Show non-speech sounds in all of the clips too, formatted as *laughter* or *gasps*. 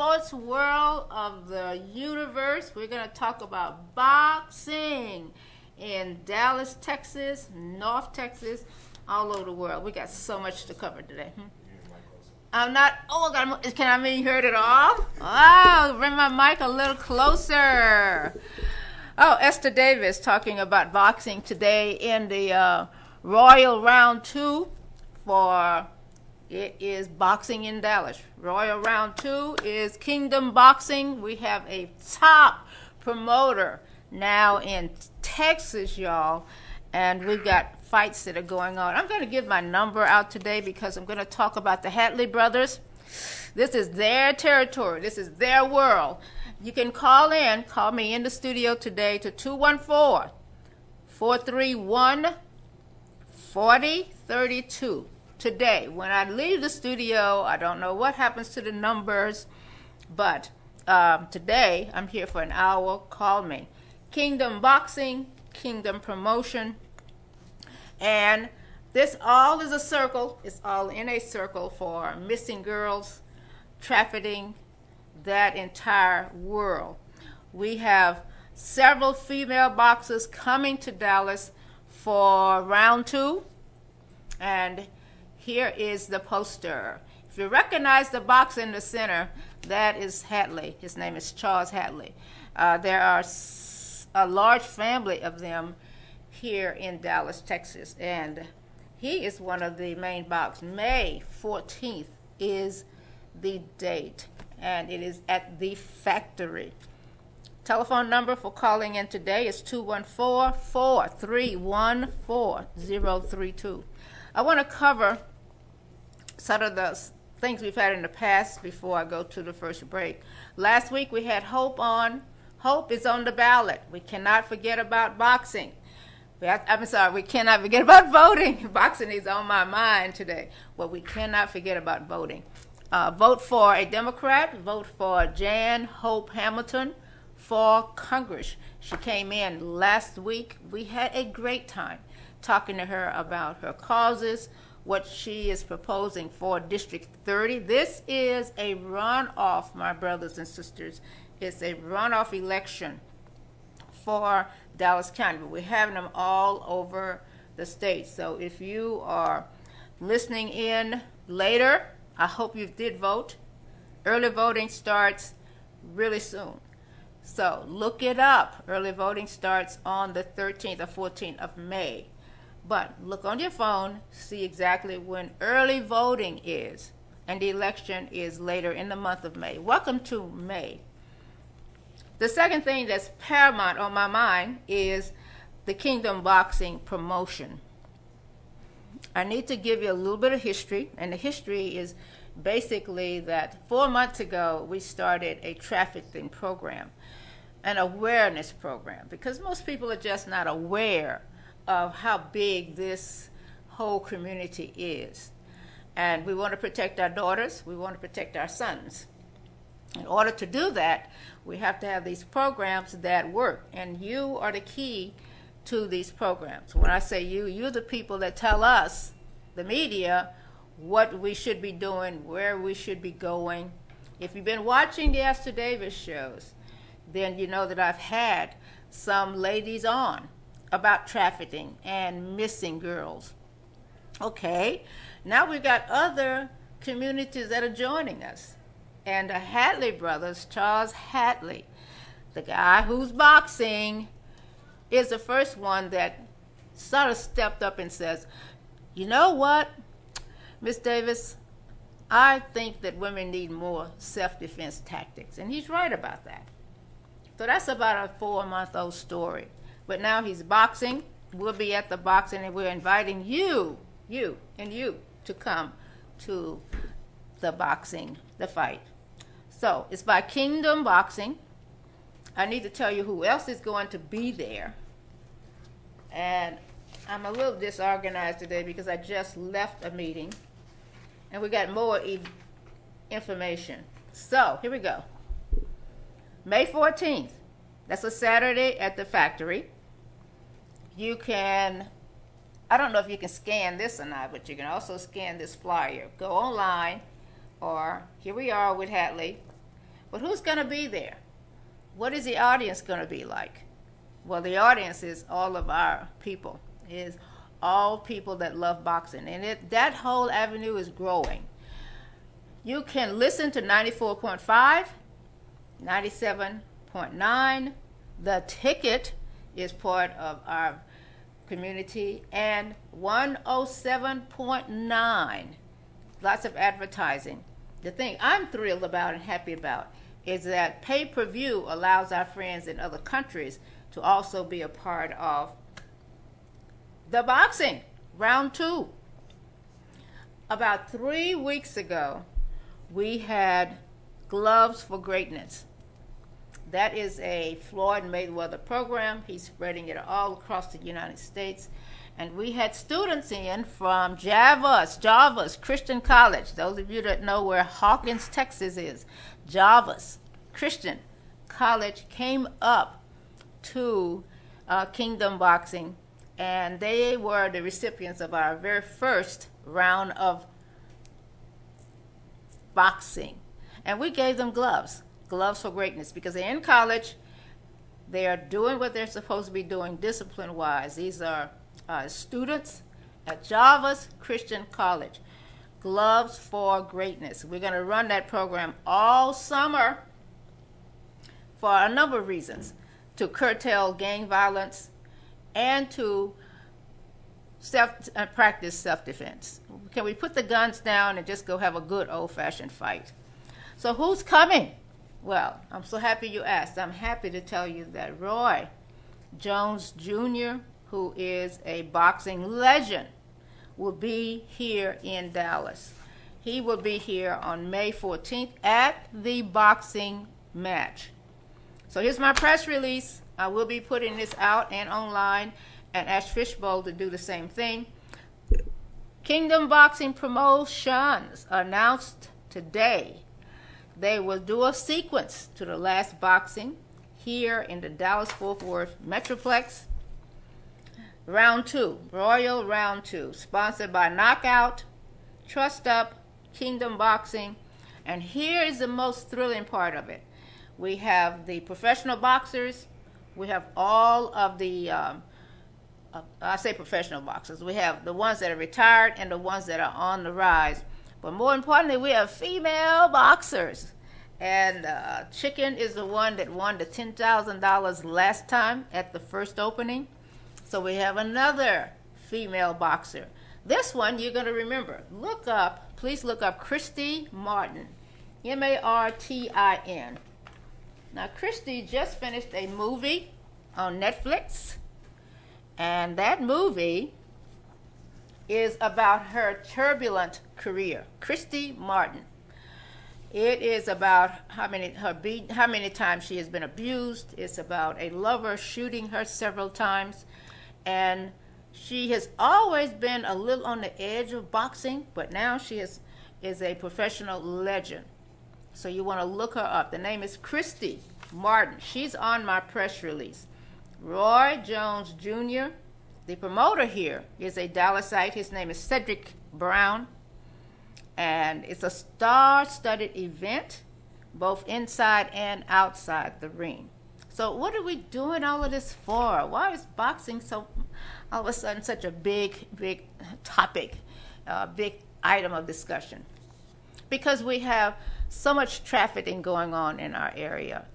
sports world of the universe. We're going to talk about boxing in Dallas, Texas, North Texas, all over the world. We got so much to cover today. Hmm? I'm not. Oh, God, can I be heard at all? Oh, bring my mic a little closer. Oh, Ester Davis talking about boxing today in the uh, Royal Round Two for it is boxing in Dallas. Royal Round Two is Kingdom Boxing. We have a top promoter now in Texas, y'all, and we've got fights that are going on. I'm going to give my number out today because I'm going to talk about the Hatley brothers. This is their territory. This is their world. You can call in, call me in the studio today to 214 431 4032 today. When I leave the studio, I don't know what happens to the numbers, but um, today I'm here for an hour. Call me. Kingdom Boxing, Kingdom Promotion, and this all is a circle. It's all in a circle for missing girls, trafficking, that entire world. We have several female boxers coming to Dallas for round two, and here is the poster. If you recognize the box in the center, that is Hatley. His name is Charles Hatley. Uh, there are a large family of them here in Dallas, Texas, and he is one of the main box. May 14th is the date, and it is at the factory. Telephone number for calling in today is 214 431 4032. I want to cover some of the things we've had in the past before I go to the first break. Last week we had Hope on. Hope is on the ballot. We cannot forget about boxing. I'm sorry, we cannot forget about *laughs* voting. Boxing is on my mind today. Well, we cannot forget about voting. Uh, vote for a Democrat. Vote for Jan Hope Hamilton for Congress. She came in last week. We had a great time talking to her about her causes, what she is proposing for District 30. This is a runoff, my brothers and sisters. It's a runoff election for Dallas County, but we're having them all over the state. So if you are listening in later, I hope you did vote. Early voting starts really soon. So look it up. Early voting starts on the 13th or 14th of May. But look on your phone, see exactly when early voting is, and the election is later in the month of May. Welcome to May. The second thing that's paramount on my mind is the Kingdom Boxing promotion. I need to give you a little bit of history, and the history is basically that four months ago we started a trafficking program, an awareness program, because most people are just not aware of how big this whole community is. And we want to protect our daughters, we want to protect our sons. In order to do that, we have to have these programs that work. And you are the key to these programs. When I say you, you're the people that tell us, the media, what we should be doing, where we should be going. If you've been watching the Ester Davis shows, then you know that I've had some ladies on about trafficking and missing girls. Okay, now we've got other communities that are joining us. And the Hatley brothers, Charles Hatley, the guy who's boxing, is the first one that sort of stepped up and says, You know what, Miss Davis? I think that women need more self defense tactics. And he's right about that. So that's about a four month old story. But now he's boxing. We'll be at the boxing, and we're inviting you, you, and you to come to the boxing, the fight. So it's by Kingdom Boxing. I need to tell you who else is going to be there. And I'm a little disorganized today because I just left a meeting and we got more e- information. So here we go. May 14th, that's a Saturday at the factory you can I don't know if you can scan this or not, but you can also scan this flyer. Go online, or here we are with Hatley. But who's going to be there? What is the audience going to be like? Well, the audience is all of our people, is all people that love boxing. And it, that whole avenue is growing. You can listen to 94.5, 97.9. The ticket is part of our community, and 107.9. Lots of advertising. The thing I'm thrilled about and happy about is that pay per view allows our friends in other countries to also be a part of the boxing round two. About three weeks ago, we had Gloves for Greatness. That is a Floyd Mayweather program. He's spreading it all across the United States. And we had students in from Jarvis, Jarvis Christian College. Those of you that know where Hawkins, Texas is, Jarvis Christian College came up to uh, Kingdom Boxing, and they were the recipients of our very first round of boxing. And we gave them gloves, gloves for greatness, because they're in college. They are doing what they're supposed to be doing discipline wise. These are uh, students at Jarvis Christian College. Gloves for Greatness. We're going to run that program all summer for a number of reasons to curtail gang violence and to self uh, practice self defense. Can we put the guns down and just go have a good old fashioned fight? So, who's coming? Well, I'm so happy you asked. I'm happy to tell you that Roy Jones Jr., who is a boxing legend, will be here in Dallas. He will be here on May 14th at the boxing match. So here's my press release. I will be putting this out and online and ask Fishbowl to do the same thing. Kingdom Boxing Promotions announced today they will do a sequence to the last boxing here in the Dallas Fort Worth Metroplex. Round two, Royal Round Two, sponsored by Knockout, Trust Up, Kingdom Boxing, and here is the most thrilling part of it. We have the professional boxers, we have all of the, um, uh, I say professional boxers, we have the ones that are retired and the ones that are on the rise. But more importantly, we have female boxers. And uh, Chicken is the one that won the $10,000 last time at the first opening. So we have another female boxer. This one you're going to remember. Look up, please look up Christy Martin. M A R T I N. Now, Christy just finished a movie on Netflix. And that movie is about her turbulent career. Christy Martin. It is about how many her beat, how many times she has been abused. It's about a lover shooting her several times, and she has always been a little on the edge of boxing, but now she is is a professional legend. So you want to look her up. The name is Christy Martin. She's on my press release. Roy Jones Jr. The promoter here is a Dallasite. His name is Cedric Brown. And it's a star studded event, both inside and outside the ring. So, what are we doing all of this for? Why is boxing so all of a sudden such a big, big topic, a uh, big item of discussion? Because we have so much trafficking going on in our area.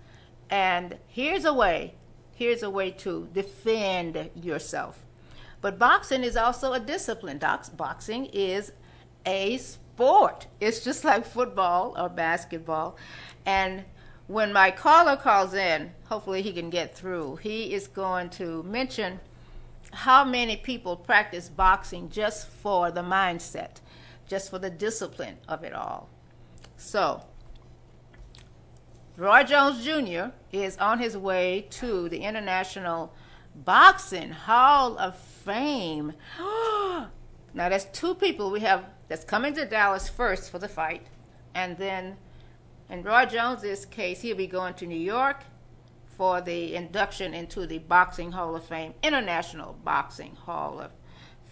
And here's a way, here's a way to defend yourself. But boxing is also a discipline. Boxing is a sport. It's just like football or basketball. And when my caller calls in, hopefully he can get through, he is going to mention how many people practice boxing just for the mindset, just for the discipline of it all. So, Roy Jones Jr. is on his way to the International Boxing Hall of Fame. *gasps* now, that's two people we have that's coming to Dallas first for the fight, and then in Roy Jones's case, he'll be going to New York for the induction into the Boxing Hall of Fame, International Boxing Hall of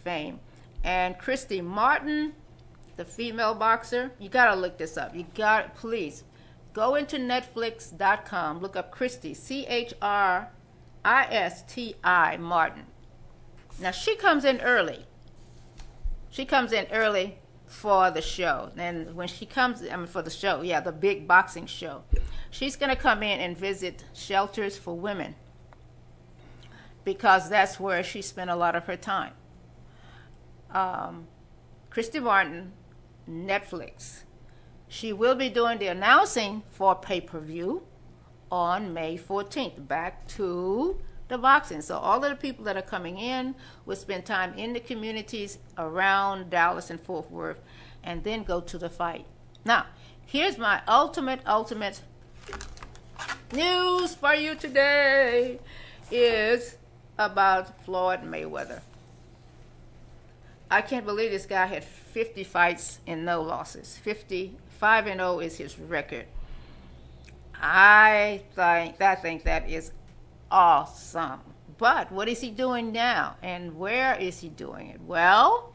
Fame. And Christy Martin, the female boxer, you got to look this up. You got please go into Netflix.com, look up Christy, C H R I S T I Martin. Now she comes in early. She comes in early for the show. And when she comes, I mean, for the show, yeah, the big boxing show, she's going to come in and visit shelters for women because that's where she spent a lot of her time. Um, Christy Martin, Netflix. She will be doing the announcing for pay per view on May 14th. Back to the boxing. So all of the people that are coming in will spend time in the communities around Dallas and Fort Worth and then go to the fight. Now, here's my ultimate, ultimate news for you today is about Floyd Mayweather. I can't believe this guy had 50 fights and no losses. 55 and 0 is his record. I think I think that is awesome. But what is he doing now and where is he doing it? Well,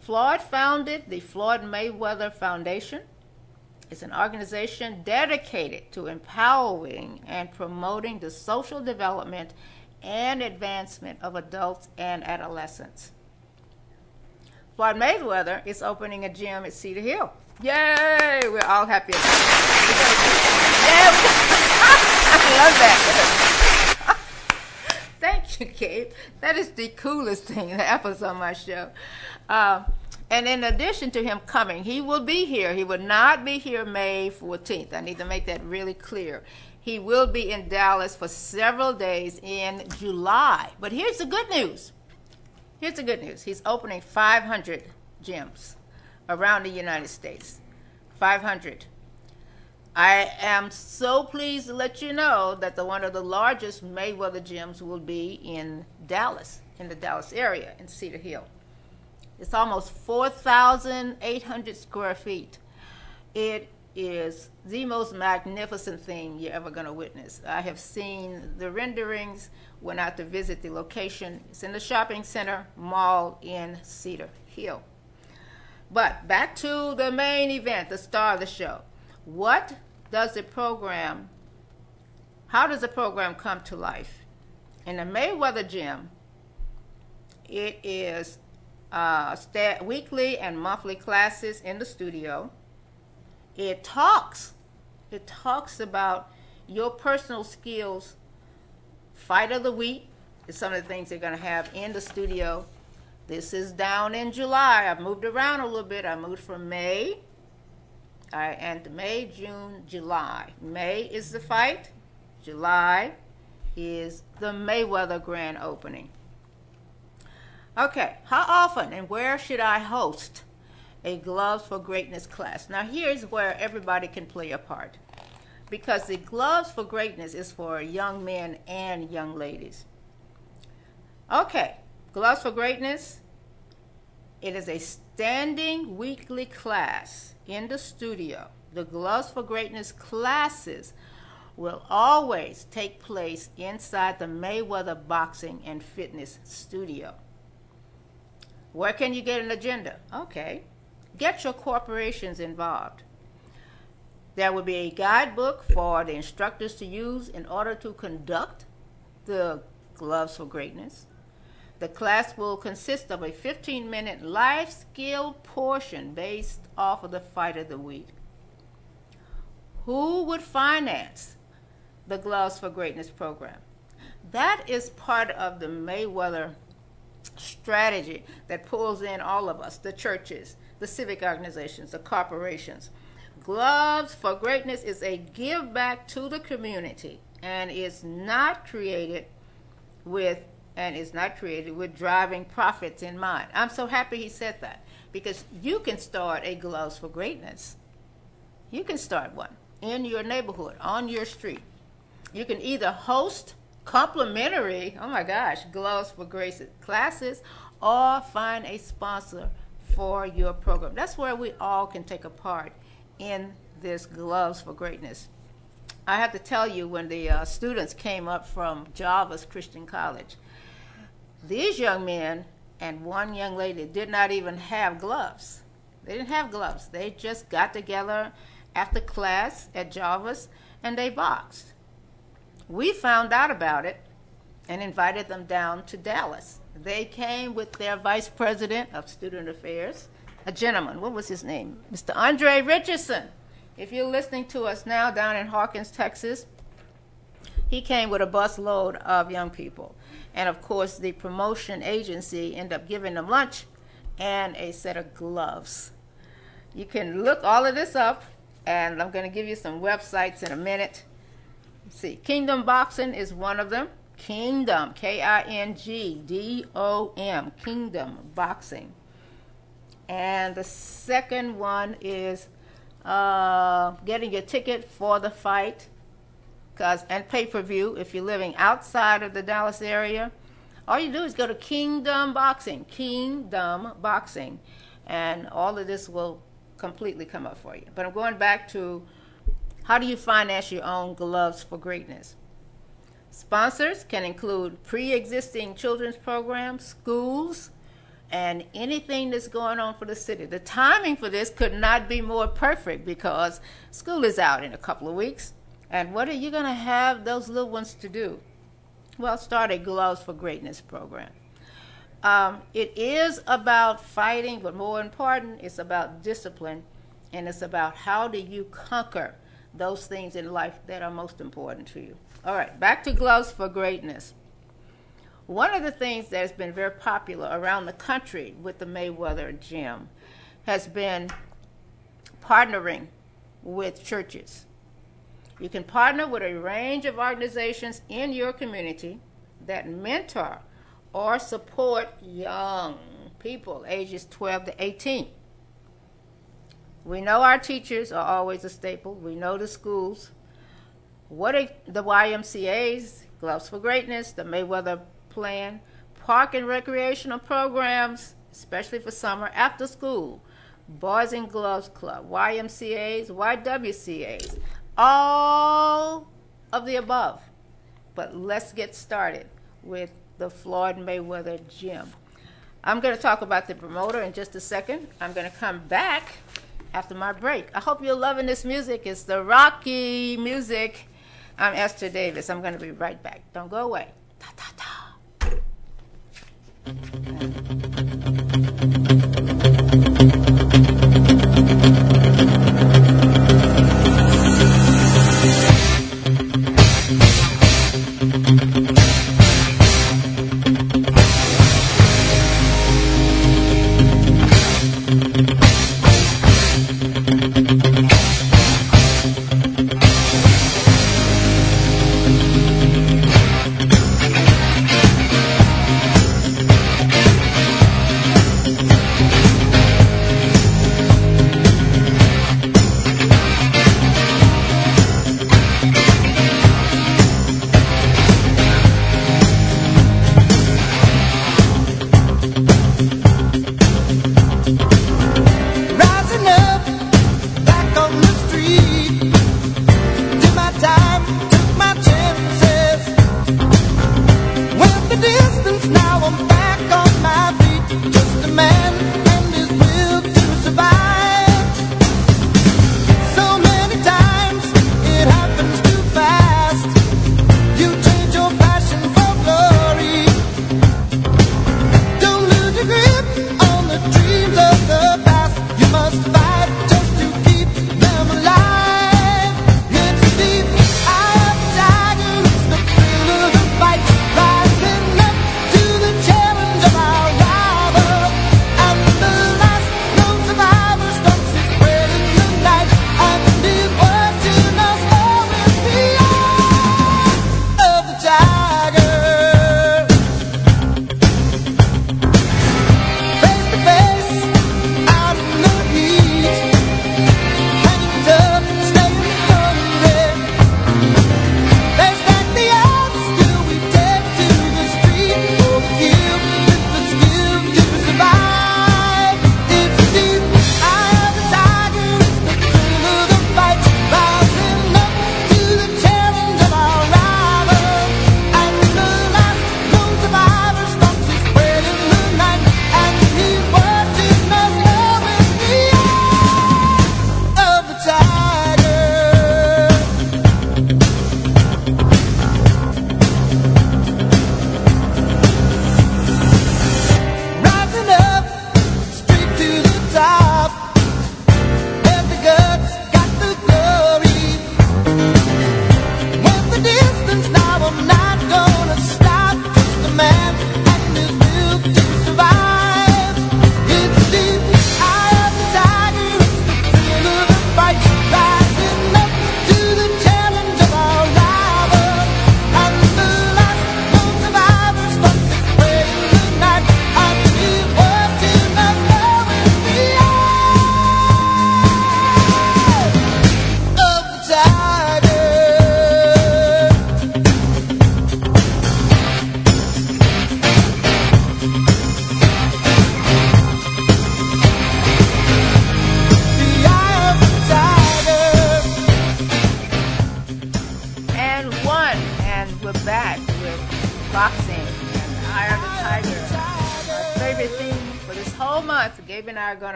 Floyd founded the Floyd Mayweather Foundation. It's an organization dedicated to empowering and promoting the social development and advancement of adults and adolescents. Floyd Mayweather is opening a gym at Cedar Hill. Yay! We're all happy about. Yeah, *laughs* I love that. *laughs* Thank you, Kate. That is the coolest thing that happens on my show. Uh, and in addition to him coming, he will be here. He will not be here May 14th. I need to make that really clear. He will be in Dallas for several days in July. But here's the good news. Here's the good news. He's opening 500 gyms around the United States. 500. I am so pleased to let you know that the one of the largest Mayweather gyms will be in Dallas, in the Dallas area, in Cedar Hill. It's almost 4,800 square feet. It is the most magnificent thing you're ever going to witness. I have seen the renderings, went out to visit the location. It's in the shopping center mall in Cedar Hill. But back to the main event, the star of the show. What does the program, how does the program come to life? In the Mayweather Gym, it is uh, weekly and monthly classes in the studio it talks. It talks about your personal skills. Fight of the week is some of the things they're going to have in the studio. This is down in July. I've moved around a little bit. I moved from May I, and May, June, July. May is the fight. July is the Mayweather grand opening. Okay, how often and where should I host a Gloves for Greatness class. Now, here's where everybody can play a part because the Gloves for Greatness is for young men and young ladies. Okay, Gloves for Greatness. It is a standing weekly class in the studio. The Gloves for Greatness classes will always take place inside the Mayweather Boxing and Fitness Studio. Where can you get an agenda? Okay, get your corporations involved. There will be a guidebook for the instructors to use in order to conduct the Gloves for Greatness. The class will consist of a 15 minute life skill portion based off of the fight of the week. Who would finance the Gloves for Greatness program? That is part of the Mayweather strategy that pulls in all of us, the churches, the civic organizations, the corporations. Gloves for Greatness is a give back to the community and is not created with and is not created with driving profits in mind. I'm so happy he said that because you can start a Gloves for Greatness. You can start one in your neighborhood, on your street. You can either host complimentary, oh my gosh, Gloves for Grace classes or find a sponsor for your program. That's where we all can take a part in this Gloves for Greatness. I have to tell you, when the uh, students came up from Jarvis Christian College, these young men and one young lady did not even have gloves. They didn't have gloves. They just got together after class at Jarvis and they boxed. We found out about it and invited them down to Dallas. They came with their vice president of student affairs, a gentleman. What was his name? Mr. Andre Richardson. If you're listening to us now down in Hawkins, Texas, he came with a busload of young people. And of course, the promotion agency end up giving them lunch and a set of gloves. You can look all of this up, and I'm going to give you some websites in a minute. Let's see, Kingdom Boxing is one of them. Kingdom, K I N G D O M, Kingdom Boxing. And the second one is uh, getting your ticket for the fight cause, and pay per view if you're living outside of the Dallas area. All you do is go to Kingdom Boxing, Kingdom Boxing, and all of this will completely come up for you. But I'm going back to how do you finance your own gloves for greatness? Sponsors can include pre existing children's programs, schools, and anything that's going on for the city. The timing for this could not be more perfect because school is out in a couple of weeks. And what are you going to have those little ones to do? Well, start a Gloves for Greatness program. Um, it is about fighting, but more important, it's about discipline, and it's about how do you conquer those things in life that are most important to you. All right, back to Gloves for Greatness. One of the things that has been very popular around the country with the Mayweather Gym has been partnering with churches. You can partner with a range of organizations in your community that mentor or support young people ages 12 to 18. We know our teachers are always a staple. We know the schools. What are the YMCA's, Gloves for Greatness, the Mayweather plan, park and recreational programs, especially for summer, after school, Boys and Gloves Club, YMCAs, YWCAs, all of the above. But let's get started with the Floyd Mayweather Gym. I'm going to talk about the promoter in just a second. I'm going to come back after my break. I hope you're loving this music. It's the Rocky music. I'm Ester Davis. I'm going to be right back. Don't go away. Ta ta ta.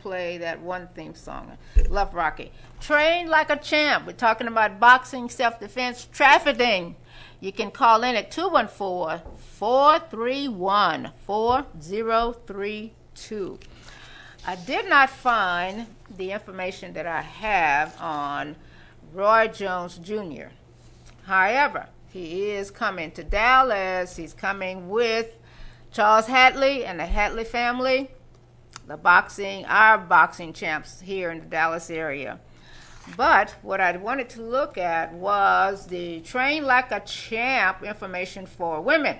Play that one theme song, Love Rocky. Train like a champ. We're talking about boxing, self defense, trafficking. You can call in at 214 431 4032. I did not find the information that I have on Roy Jones Jr. However, he is coming to Dallas. He's coming with Charles Hatley and the Hatley family, the boxing, our boxing champs here in the Dallas area. But what I wanted to look at was the Train Like a Champ information for women.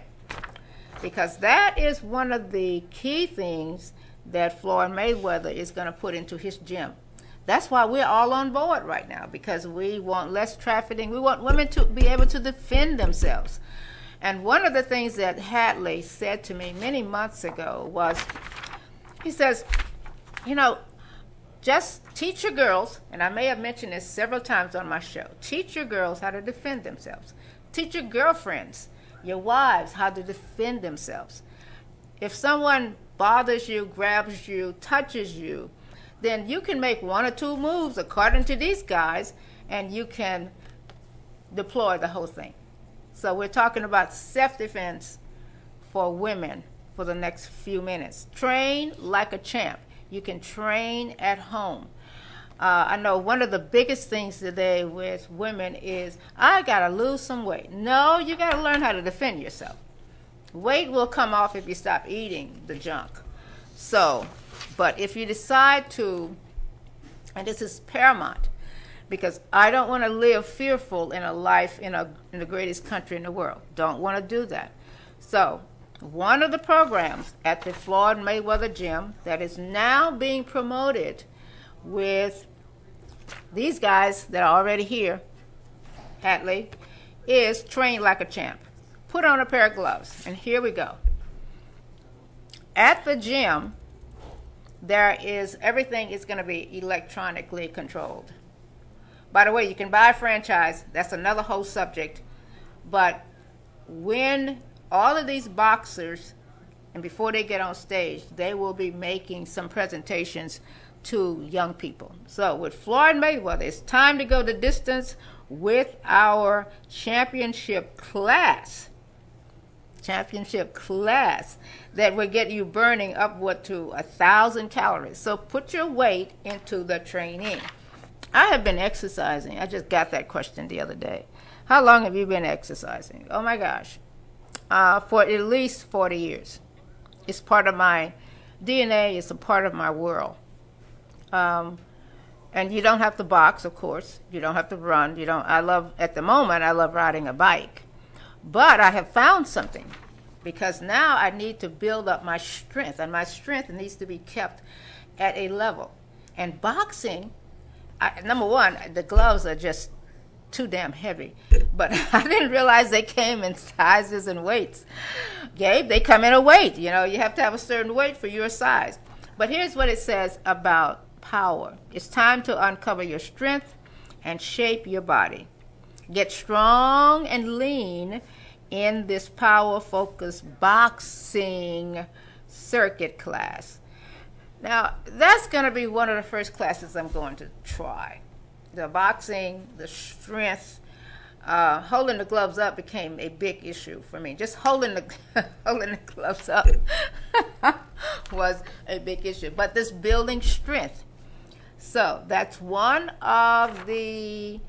Because that is one of the key things that Floyd Mayweather is going to put into his gym. That's why we're all on board right now because we want less trafficking. We want women to be able to defend themselves. And one of the things that Hatley said to me many months ago was he says, you know, just teach your girls, and I may have mentioned this several times on my show, teach your girls how to defend themselves. Teach your girlfriends, your wives, how to defend themselves. If someone bothers you, grabs you, touches you, then you can make one or two moves according to these guys, and you can deploy the whole thing. So we're talking about self-defense for women for the next few minutes. Train like a champ. You can train at home. Uh, I know one of the biggest things today with women is I gotta lose some weight. No, you gotta learn how to defend yourself. Weight will come off if you stop eating the junk. So, but if you decide to, and this is paramount, because I don't want to live fearful in a life in, a, in the greatest country in the world. Don't want to do that. So, one of the programs at the Floyd Mayweather Gym that is now being promoted with these guys that are already here, Hatley, is Train Like a Champ. Put on a pair of gloves, and here we go. At the gym, there is everything is going to be electronically controlled. By the way, you can buy a franchise. That's another whole subject. But when all of these boxers, and before they get on stage, they will be making some presentations to young people. So with Floyd Mayweather, it's time to go the distance with our championship class. Championship class that will get you burning upward to a thousand calories. So put your weight into the training. I have been exercising. I just got that question the other day. How long have you been exercising? Oh my gosh. Uh, for at least 40 years. It's part of my DNA, it's a part of my world. Um, and you don't have to box, of course. You don't have to run. You don't. I love at the moment. I love riding a bike, but I have found something because now I need to build up my strength, and my strength needs to be kept at a level. And boxing I, number one, the gloves are just too damn heavy. But *laughs* I didn't realize they came in sizes and weights. Gabe, they come in a weight. You know, you have to have a certain weight for your size. But here's what it says about power it's time to uncover your strength and shape your body. Get strong and lean in this power focused boxing circuit class. Now, that's going to be one of the first classes I'm going to try. The boxing, the strength, uh, holding the gloves up became a big issue for me. Just holding the *laughs* holding the gloves up *laughs* was a big issue. But this building strength. So that's one of the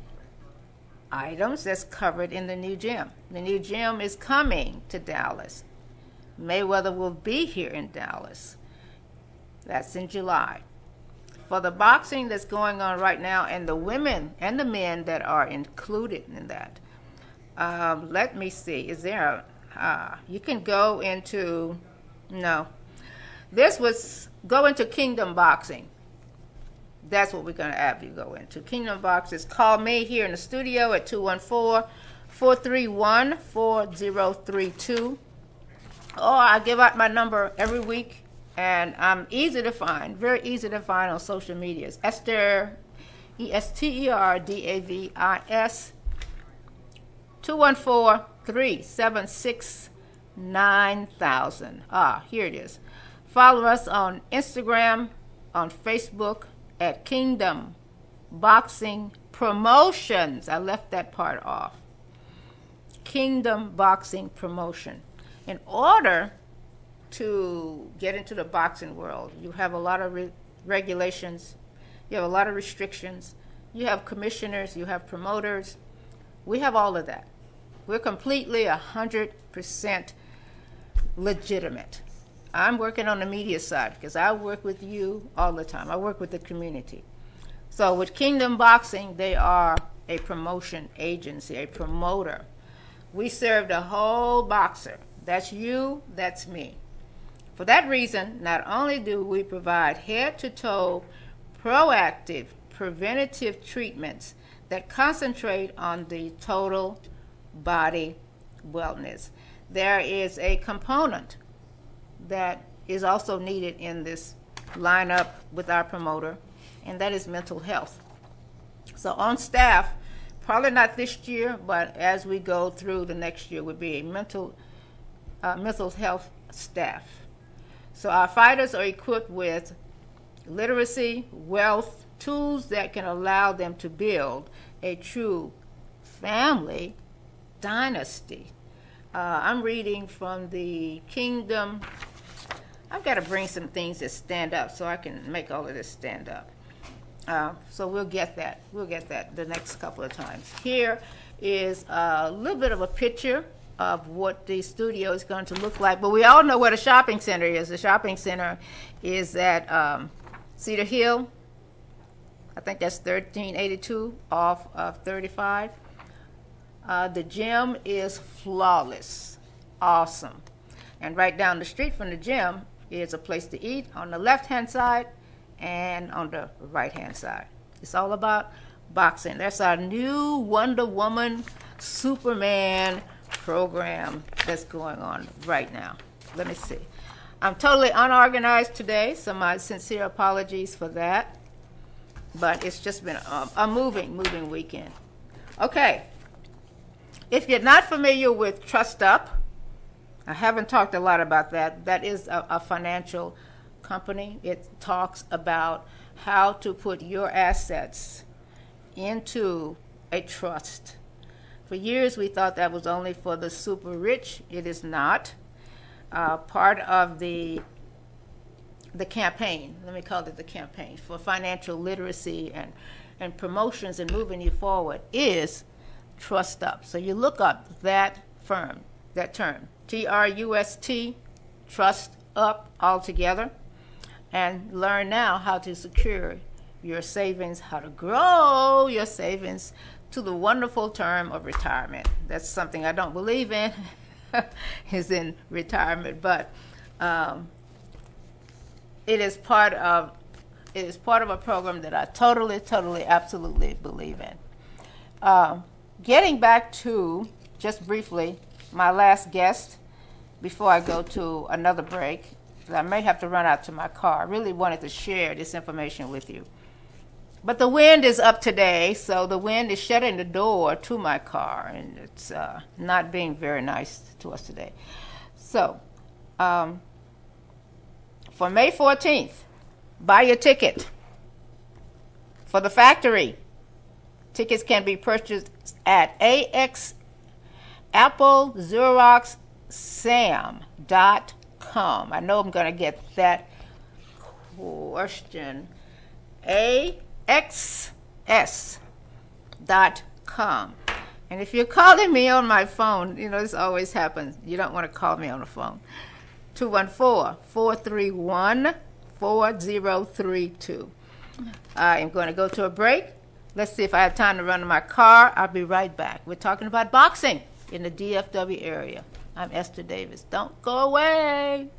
items that's covered in the new gym. The new gym is coming to Dallas. Mayweather will be here in Dallas. That's in July. For the boxing that's going on right now, and the women and the men that are included in that, um, let me see. Is there a, uh, you can go into, no. This was, go into Kingdom Boxing. That's what we're going to have you go into. Kingdom Boxes. Call me here in the studio at 214 431 4032. Or I give out my number every week and I'm easy to find, very easy to find on social medias. Ester, E S T E R D A V I S, 214 376 9000. Ah, here it is. Follow us on Instagram on Facebook at Kingdom Boxing Promotions. I left that part off. Kingdom Boxing Promotion. In order to get into the boxing world, you have a lot of re- regulations, you have a lot of restrictions, you have commissioners, you have promoters. We have all of that. We're completely 100% legitimate. I'm working on the media side because I work with you all the time. I work with the community. So with Kingdom Boxing, they are a promotion agency, a promoter. We serve the whole boxer. That's you, that's me. For that reason, not only do we provide head to toe proactive preventative treatments that concentrate on the total body wellness, there is a component that is also needed in this lineup with our promoter, and that is mental health. So on staff, probably not this year, but as we go through the next year, would be a mental uh, mental health staff. So our fighters are equipped with literacy, wealth, tools that can allow them to build a true family dynasty. Uh, I'm reading from the Kingdom I've got to bring some things that stand up so I can make all of this stand up. Uh, so we'll get that. We'll get that the next couple of times. Here is a little bit of a picture of what the studio is going to look like. But we all know what a shopping center is. The shopping center is at um, Cedar Hill. I think that's 1382 off of 35. Uh, the gym is flawless, awesome. And right down the street from the gym is a place to eat on the left hand side and on the right hand side. It's all about boxing. That's our new Wonder Woman Superman program that's going on right now. Let me see. I'm totally unorganized today, so my sincere apologies for that. But it's just been a, a moving, moving weekend. Okay. If you're not familiar with Trust Up, I haven't talked a lot about that. That is a, a financial company. It talks about how to put your assets into a trust. For years, we thought that was only for the super rich. It is not. Uh, part of the the campaign, let me call it the campaign for financial literacy and and promotions and moving you forward is Trust Up. So you look up that firm, that term, T R U S T, Trust Up altogether, and learn now how to secure your savings, how to grow your savings to the wonderful term of retirement. That's something I don't believe in, *laughs* is in retirement, but um, it is part of it is part of a program that I totally, totally, absolutely believe in. Um, getting back to just briefly my last guest, before I go to another break, I may have to run out to my car. I really wanted to share this information with you. But the wind is up today, so the wind is shutting the door to my car, and it's uh, not being very nice to us today. So, um, for May 14th, buy your ticket for the factory. Tickets can be purchased at AX Apple Xerox. I know I'm going to get that question. AXS.com. And if you're calling me on my phone, you know, this always happens. You don't want to call me on the phone. 214 431 4032. I am going to go to a break. Let's see if I have time to run to my car. I'll be right back. We're talking about boxing in the DFW area. I'm Ester Davis. Don't go away.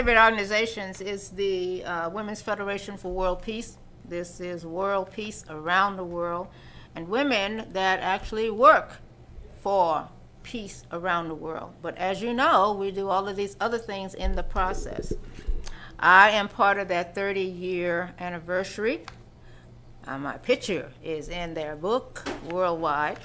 Favorite organizations is the uh, Women's Federation for World Peace. This is world peace around the world, and women that actually work for peace around the world. But as you know, we do all of these other things in the process. I am part of that 30 year anniversary. Uh, my picture is in their book worldwide.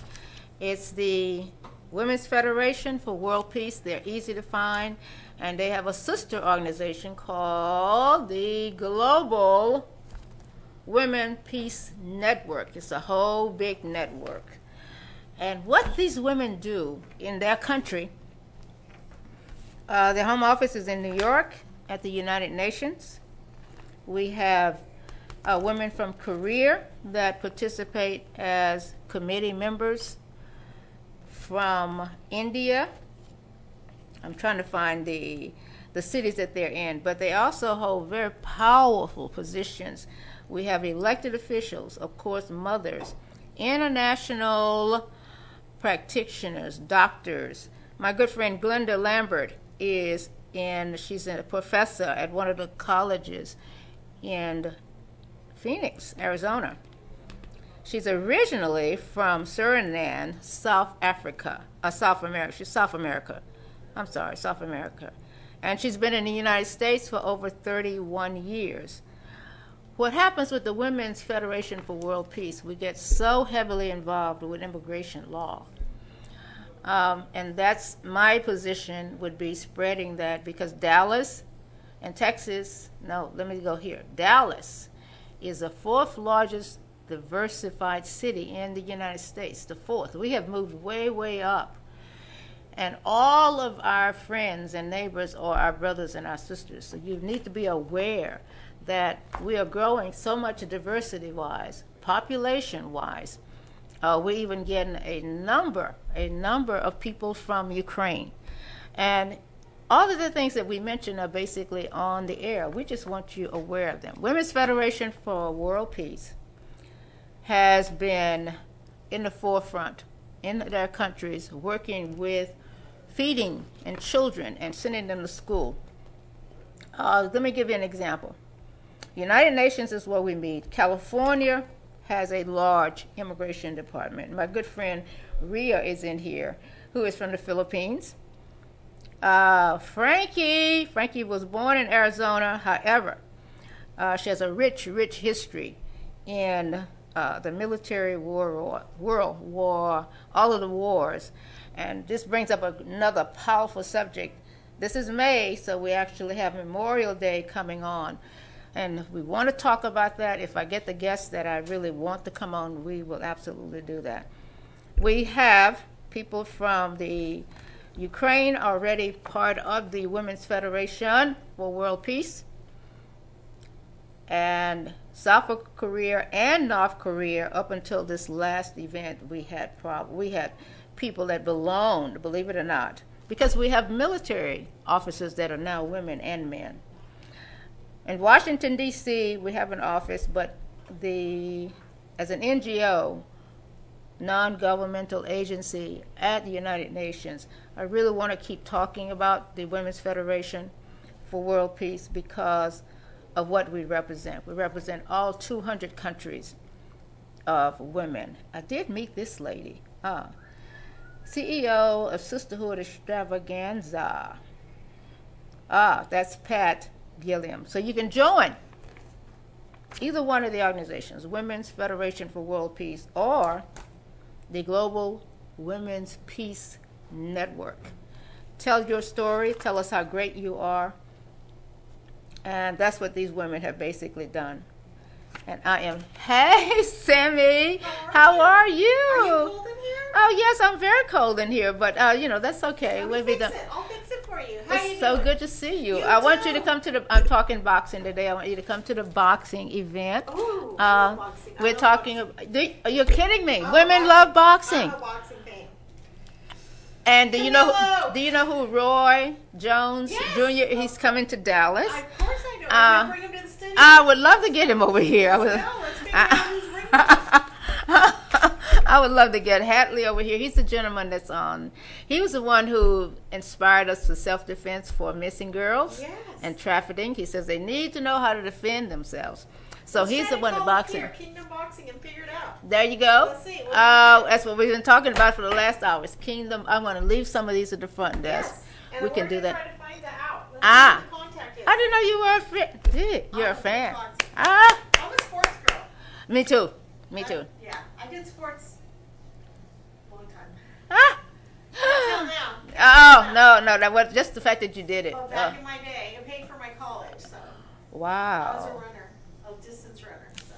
It's the Women's Federation for World Peace. They're easy to find, and they have a sister organization called the Global Women Peace Network. It's a whole big network. And what these women do in their country, uh, their home office is in New York at the United Nations. We have uh, women from Korea that participate as committee members from India. I'm trying to find the the cities that they're in, but they also hold very powerful positions. We have elected officials, of course, mothers, international practitioners, doctors. My good friend Glenda Lambert is in, she's a professor at one of the colleges in Phoenix, Arizona. She's originally from Suriname, South Africa, uh, South America. She's South America. I'm sorry, South America. And she's been in the United States for over 31 years. What happens with the Women's Federation for World Peace, we get so heavily involved with immigration law um, and that's my position would be spreading that because Dallas and Texas, no, let me go here. Dallas is the fourth largest diversified city in the United States, the fourth. We have moved way, way up. And all of our friends and neighbors or our brothers and our sisters. So you need to be aware that we are growing so much diversity wise, population wise, uh, we're even getting a number, a number of people from Ukraine. And all of the things that we mentioned are basically on the air. We just want you aware of them. Women's Federation for World Peace has been in the forefront in their countries working with feeding and children and sending them to school. Uh, let me give you an example. United Nations is where we meet. California has a large immigration department. My good friend Ria is in here, who is from the Philippines. Uh, Frankie, Frankie was born in Arizona. However, uh, she has a rich, rich history in uh, the military war, world war, all of the wars. And this brings up another powerful subject. This is May, so we actually have Memorial Day coming on. And we want to talk about that, if I get the guests that I really want to come on, we will absolutely do that. We have people from the Ukraine already part of the Women's Federation for World Peace. And South Korea and North Korea, up until this last event, we had prob- we had people that belonged, believe it or not, because we have military officers that are now women and men. In Washington, D.C., we have an office, but the as an NGO, non governmental agency at the United Nations, I really want to keep talking about the Women's Federation for World Peace because of what we represent. We represent all 200 countries of women. I did meet this lady, uh, CEO of Sisterhood Extravaganza. Ah, that's Pat Gilliam. So you can join either one of the organizations, Women's Federation for World Peace or the Global Women's Peace Network. Tell your story, tell us how great you are. And that's what these women have basically done. And I am, *laughs* hey, Sammy, how are you? Are you cold in here? Oh, yes, I'm very cold in here, but, uh, you know, that's okay. Let We'll me be done. it. I'll fix it for you. How It's you so doing? good to see you. You I want you to come to the. I'm talking boxing today. I want you to come to the boxing event. Ooh, I Uh, boxing. I we're talking. boxing. About, are you kidding me? A Women love boxing. I'm a boxing fan. And do you know? Canelo. Do you know who Roy Jones Yes. Jr. He's coming to Dallas. I- Of course I know. Uh, bring him to the studio. I would love to get him over here. I would. Let's go. Let's figure out who's *laughs* ringing. I *laughs* I would love to get Hatley over here. He's the gentleman that's on. He was the one who inspired us for self defense for missing girls Yes. and trafficking. He says they need to know how to defend themselves. So Let's he's the one that boxing. Here, Kingdom Boxing and figure it out. There you go. Let's see, what do we Oh, do? that's what we've been talking about for the last hours. Kingdom. I'm going to leave some of these at the front desk. Yes. We can do that. Try to find that out. Ah. see who the contact. I didn't know you were a fan. You're a fan? Ah, I'm a sports girl. me too. Me I- too. yeah, I did sports a long time. Ah. Till now. *gasps* Oh no, no, that was just the fact that you did it. Well, back Oh, in my day, I paid for my college, so I was a wow. runner, a distance runner. So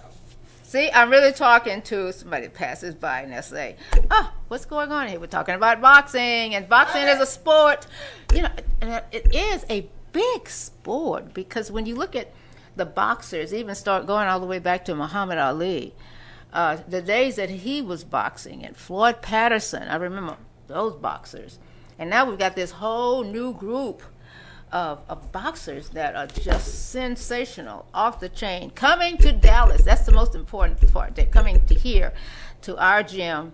See, I'm really talking to somebody passes by and they say, "Oh, what's going on here? We're talking about boxing, and boxing is a sport. You know, it is a big sport because when you look at the boxers, even start going all the way back to Muhammad Ali, uh, the days that he was boxing, and Floyd Patterson, I remember those boxers, and now we've got this whole new group of, of boxers that are just sensational, off the chain, coming to Dallas. That's the most important part. They're coming to here, to our gym,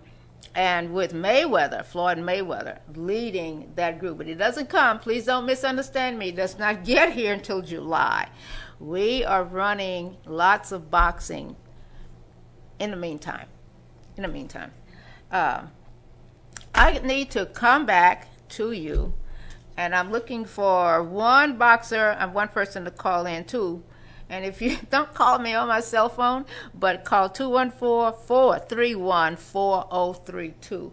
and with Mayweather, Floyd Mayweather, leading that group. But he doesn't come. Please don't misunderstand me. Does not *laughs* get here until July. We are running lots of boxing in the meantime. In the meantime. Um, I need to come back to you, and I'm looking for one boxer and one person to call in too. And if you *laughs* don't call me on my cell phone, but call 214 431 4032.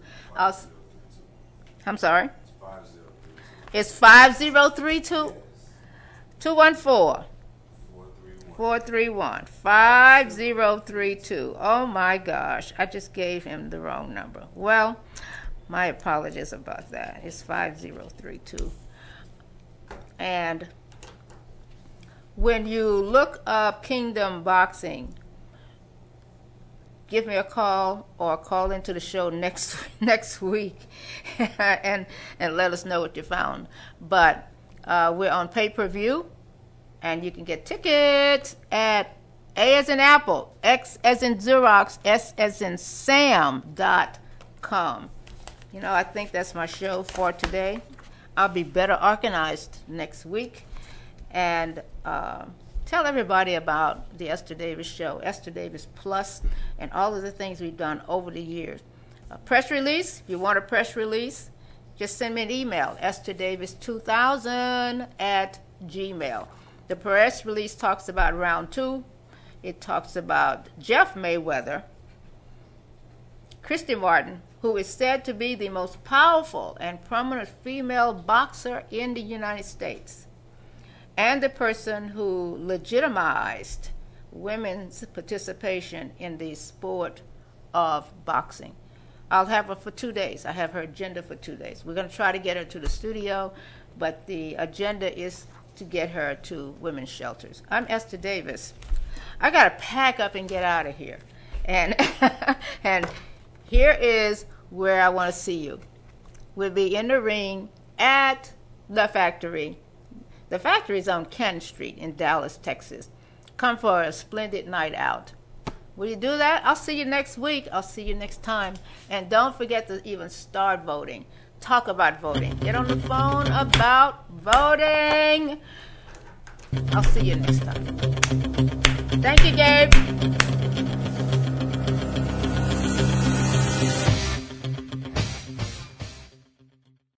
I'm sorry? It's 5032? 214 431 5032. Oh my gosh, I just gave him the wrong number. Well, my apologies about that. It's 5032. And when you look up Kingdom Boxing, give me a call or call into the show next *laughs* next week *laughs* and and let us know what you found. But uh, we're on pay per view, and you can get tickets at A as in Apple, X as in Xerox, S as in Sam dot com. You know, I think that's my show for today. I'll be better organized next week, and. Uh, tell everybody about the Ester Davis Show, Ester Davis Plus, and all of the things we've done over the years. A press release, if you want a press release, just send me an email, estherdavis2000 at gmail. The press release talks about round two. It talks about Jeff Mayweather, Christy Martin, who is said to be the most powerful and prominent female boxer in the United States and the person who legitimized women's participation in the sport of boxing. I'll have her for two days. I have her agenda for two days. We're going to try to get her to the studio, but the agenda is to get her to women's shelters. I'm Ester Davis. I got to pack up and get out of here. And, *laughs* and here is where I want to see you. We'll be in the ring at the factory the factory is on Ken Street in Dallas, Texas. Come for a splendid night out. Will you do that? I'll see you next week. I'll see you next time. And don't forget to even start voting. Talk about voting. Get on the phone about voting. I'll see you next time. Thank you, Gabe.